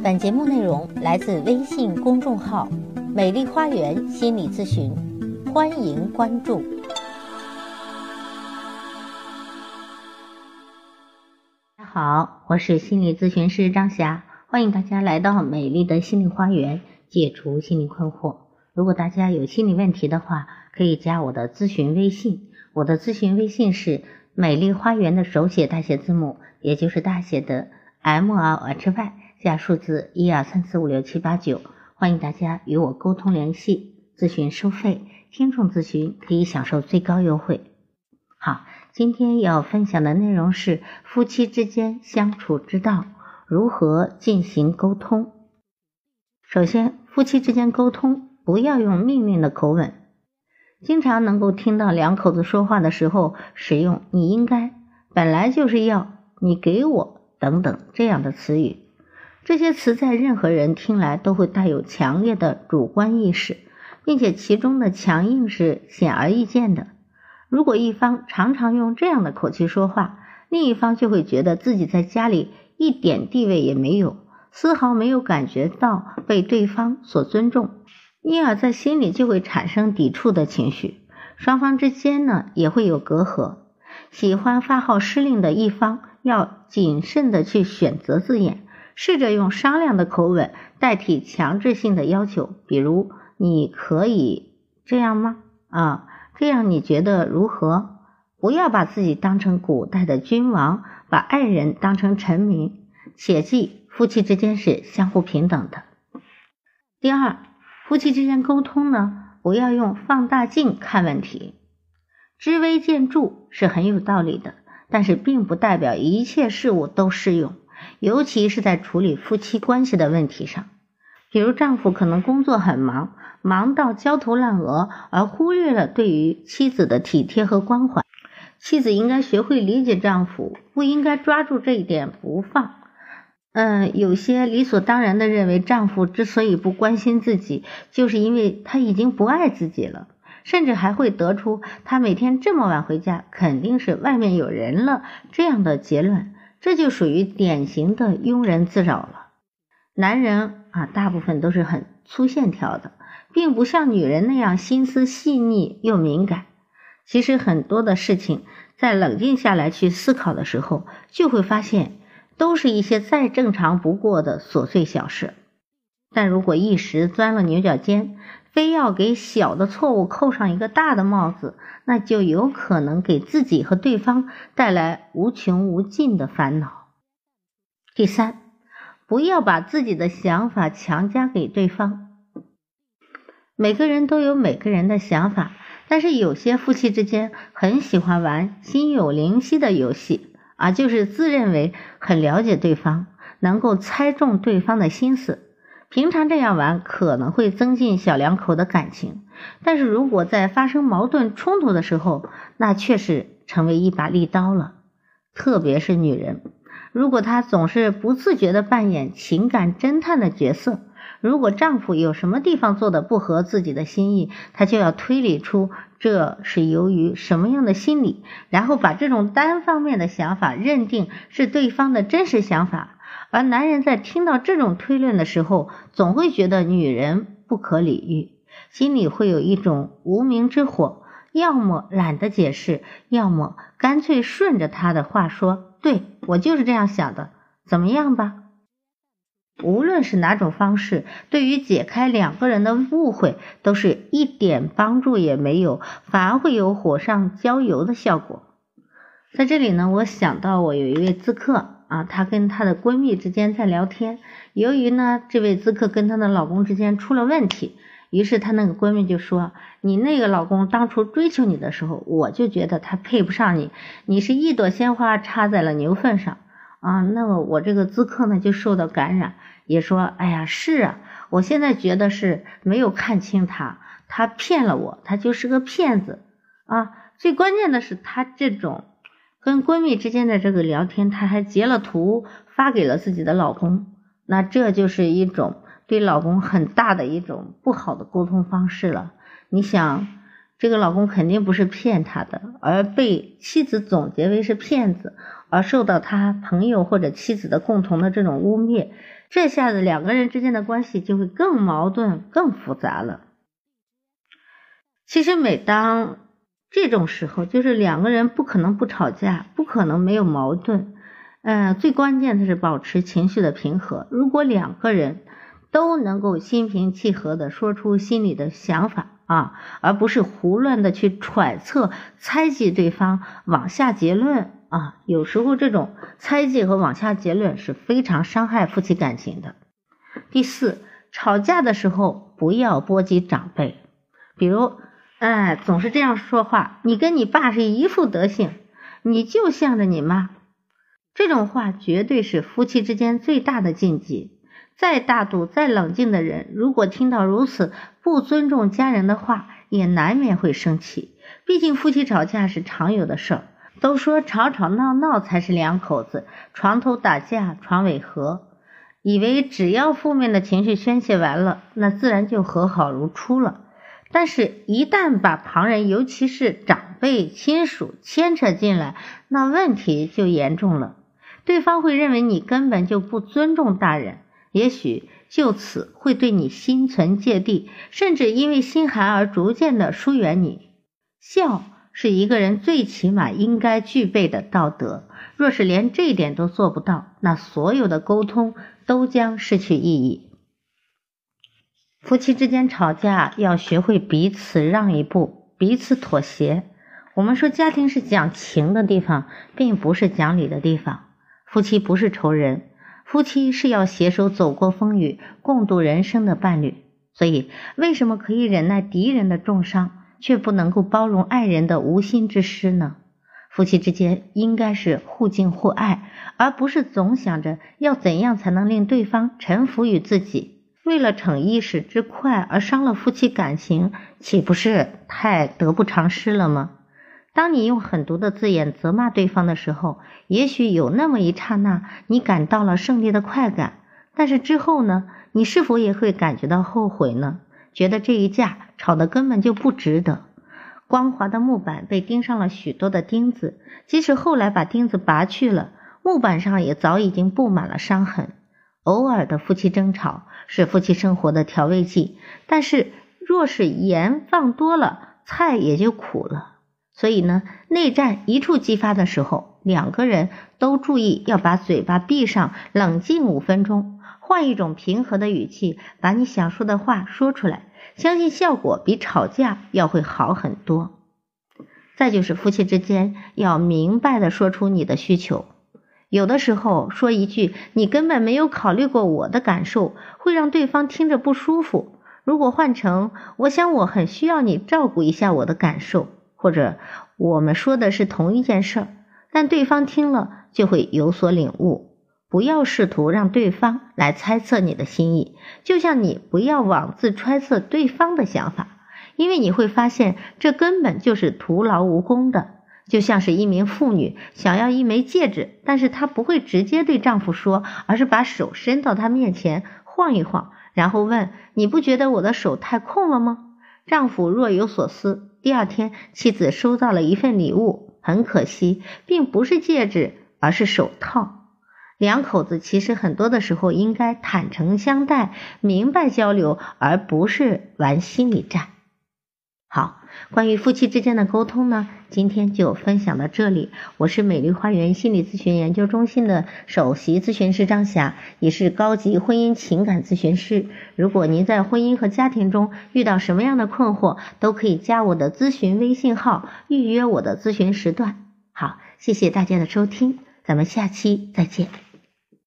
本节目内容来自微信公众号“美丽花园心理咨询”，欢迎关注。大家好，我是心理咨询师张霞，欢迎大家来到美丽的心理花园，解除心理困惑。如果大家有心理问题的话，可以加我的咨询微信，我的咨询微信是“美丽花园”的手写大写字母，也就是大写的 M R H Y 加数字一二三四五六七八九。欢迎大家与我沟通联系，咨询收费，听众咨询可以享受最高优惠。好，今天要分享的内容是夫妻之间相处之道，如何进行沟通。首先，夫妻之间沟通。不要用命令的口吻，经常能够听到两口子说话的时候使用“你应该”“本来就是要”“你给我”等等这样的词语。这些词在任何人听来都会带有强烈的主观意识，并且其中的强硬是显而易见的。如果一方常常用这样的口气说话，另一方就会觉得自己在家里一点地位也没有，丝毫没有感觉到被对方所尊重。因而，在心里就会产生抵触的情绪，双方之间呢也会有隔阂。喜欢发号施令的一方要谨慎的去选择字眼，试着用商量的口吻代替强制性的要求，比如“你可以这样吗？”啊，这样你觉得如何？不要把自己当成古代的君王，把爱人当成臣民。切记，夫妻之间是相互平等的。第二。夫妻之间沟通呢，不要用放大镜看问题。知微见著是很有道理的，但是并不代表一切事物都适用，尤其是在处理夫妻关系的问题上。比如丈夫可能工作很忙，忙到焦头烂额，而忽略了对于妻子的体贴和关怀。妻子应该学会理解丈夫，不应该抓住这一点不放。嗯，有些理所当然的认为，丈夫之所以不关心自己，就是因为他已经不爱自己了，甚至还会得出他每天这么晚回家，肯定是外面有人了这样的结论，这就属于典型的庸人自扰了。男人啊，大部分都是很粗线条的，并不像女人那样心思细腻又敏感。其实很多的事情，在冷静下来去思考的时候，就会发现。都是一些再正常不过的琐碎小事，但如果一时钻了牛角尖，非要给小的错误扣上一个大的帽子，那就有可能给自己和对方带来无穷无尽的烦恼。第三，不要把自己的想法强加给对方。每个人都有每个人的想法，但是有些夫妻之间很喜欢玩心有灵犀的游戏。啊，就是自认为很了解对方，能够猜中对方的心思。平常这样玩可能会增进小两口的感情，但是如果在发生矛盾冲突的时候，那确实成为一把利刀了。特别是女人，如果她总是不自觉的扮演情感侦探的角色。如果丈夫有什么地方做的不合自己的心意，她就要推理出这是由于什么样的心理，然后把这种单方面的想法认定是对方的真实想法。而男人在听到这种推论的时候，总会觉得女人不可理喻，心里会有一种无名之火，要么懒得解释，要么干脆顺着他的话说：“对我就是这样想的，怎么样吧？”无论是哪种方式，对于解开两个人的误会，都是一点帮助也没有，反而会有火上浇油的效果。在这里呢，我想到我有一位咨客啊，她跟她的闺蜜之间在聊天，由于呢这位咨客跟她的老公之间出了问题，于是她那个闺蜜就说：“你那个老公当初追求你的时候，我就觉得他配不上你，你是一朵鲜花插在了牛粪上。”啊，那么我这个咨客呢就受到感染，也说，哎呀，是啊，我现在觉得是没有看清他，他骗了我，他就是个骗子啊。最关键的是，他这种跟闺蜜之间的这个聊天，她还截了图发给了自己的老公，那这就是一种对老公很大的一种不好的沟通方式了。你想，这个老公肯定不是骗她的，而被妻子总结为是骗子，而受到他朋友或者妻子的共同的这种污蔑，这下子两个人之间的关系就会更矛盾、更复杂了。其实每当这种时候，就是两个人不可能不吵架，不可能没有矛盾。嗯，最关键的是保持情绪的平和。如果两个人都能够心平气和的说出心里的想法啊，而不是胡乱的去揣测、猜忌对方，往下结论啊，有时候这种猜忌和往下结论是非常伤害夫妻感情的。第四，吵架的时候不要波及长辈，比如。哎，总是这样说话。你跟你爸是一副德行，你就向着你妈。这种话绝对是夫妻之间最大的禁忌。再大度、再冷静的人，如果听到如此不尊重家人的话，也难免会生气。毕竟夫妻吵架是常有的事儿。都说吵吵闹闹才是两口子，床头打架床尾和，以为只要负面的情绪宣泄完了，那自然就和好如初了。但是，一旦把旁人，尤其是长辈、亲属牵扯进来，那问题就严重了。对方会认为你根本就不尊重大人，也许就此会对你心存芥蒂，甚至因为心寒而逐渐的疏远你。孝是一个人最起码应该具备的道德，若是连这一点都做不到，那所有的沟通都将失去意义。夫妻之间吵架要学会彼此让一步，彼此妥协。我们说家庭是讲情的地方，并不是讲理的地方。夫妻不是仇人，夫妻是要携手走过风雨、共度人生的伴侣。所以，为什么可以忍耐敌人的重伤，却不能够包容爱人的无心之失呢？夫妻之间应该是互敬互爱，而不是总想着要怎样才能令对方臣服于自己。为了逞一时之快而伤了夫妻感情，岂不是太得不偿失了吗？当你用狠毒的字眼责骂对方的时候，也许有那么一刹那，你感到了胜利的快感，但是之后呢？你是否也会感觉到后悔呢？觉得这一架吵得根本就不值得。光滑的木板被钉上了许多的钉子，即使后来把钉子拔去了，木板上也早已经布满了伤痕。偶尔的夫妻争吵是夫妻生活的调味剂，但是若是盐放多了，菜也就苦了。所以呢，内战一触即发的时候，两个人都注意要把嘴巴闭上，冷静五分钟，换一种平和的语气，把你想说的话说出来，相信效果比吵架要会好很多。再就是夫妻之间要明白的说出你的需求。有的时候说一句“你根本没有考虑过我的感受”，会让对方听着不舒服。如果换成“我想我很需要你照顾一下我的感受”，或者我们说的是同一件事儿，但对方听了就会有所领悟。不要试图让对方来猜测你的心意，就像你不要妄自揣测对方的想法，因为你会发现这根本就是徒劳无功的。就像是一名妇女想要一枚戒指，但是她不会直接对丈夫说，而是把手伸到他面前晃一晃，然后问：“你不觉得我的手太空了吗？”丈夫若有所思。第二天，妻子收到了一份礼物，很可惜，并不是戒指，而是手套。两口子其实很多的时候应该坦诚相待，明白交流，而不是玩心理战。好，关于夫妻之间的沟通呢，今天就分享到这里。我是美丽花园心理咨询研究中心的首席咨询师张霞，也是高级婚姻情感咨询师。如果您在婚姻和家庭中遇到什么样的困惑，都可以加我的咨询微信号，预约我的咨询时段。好，谢谢大家的收听，咱们下期再见。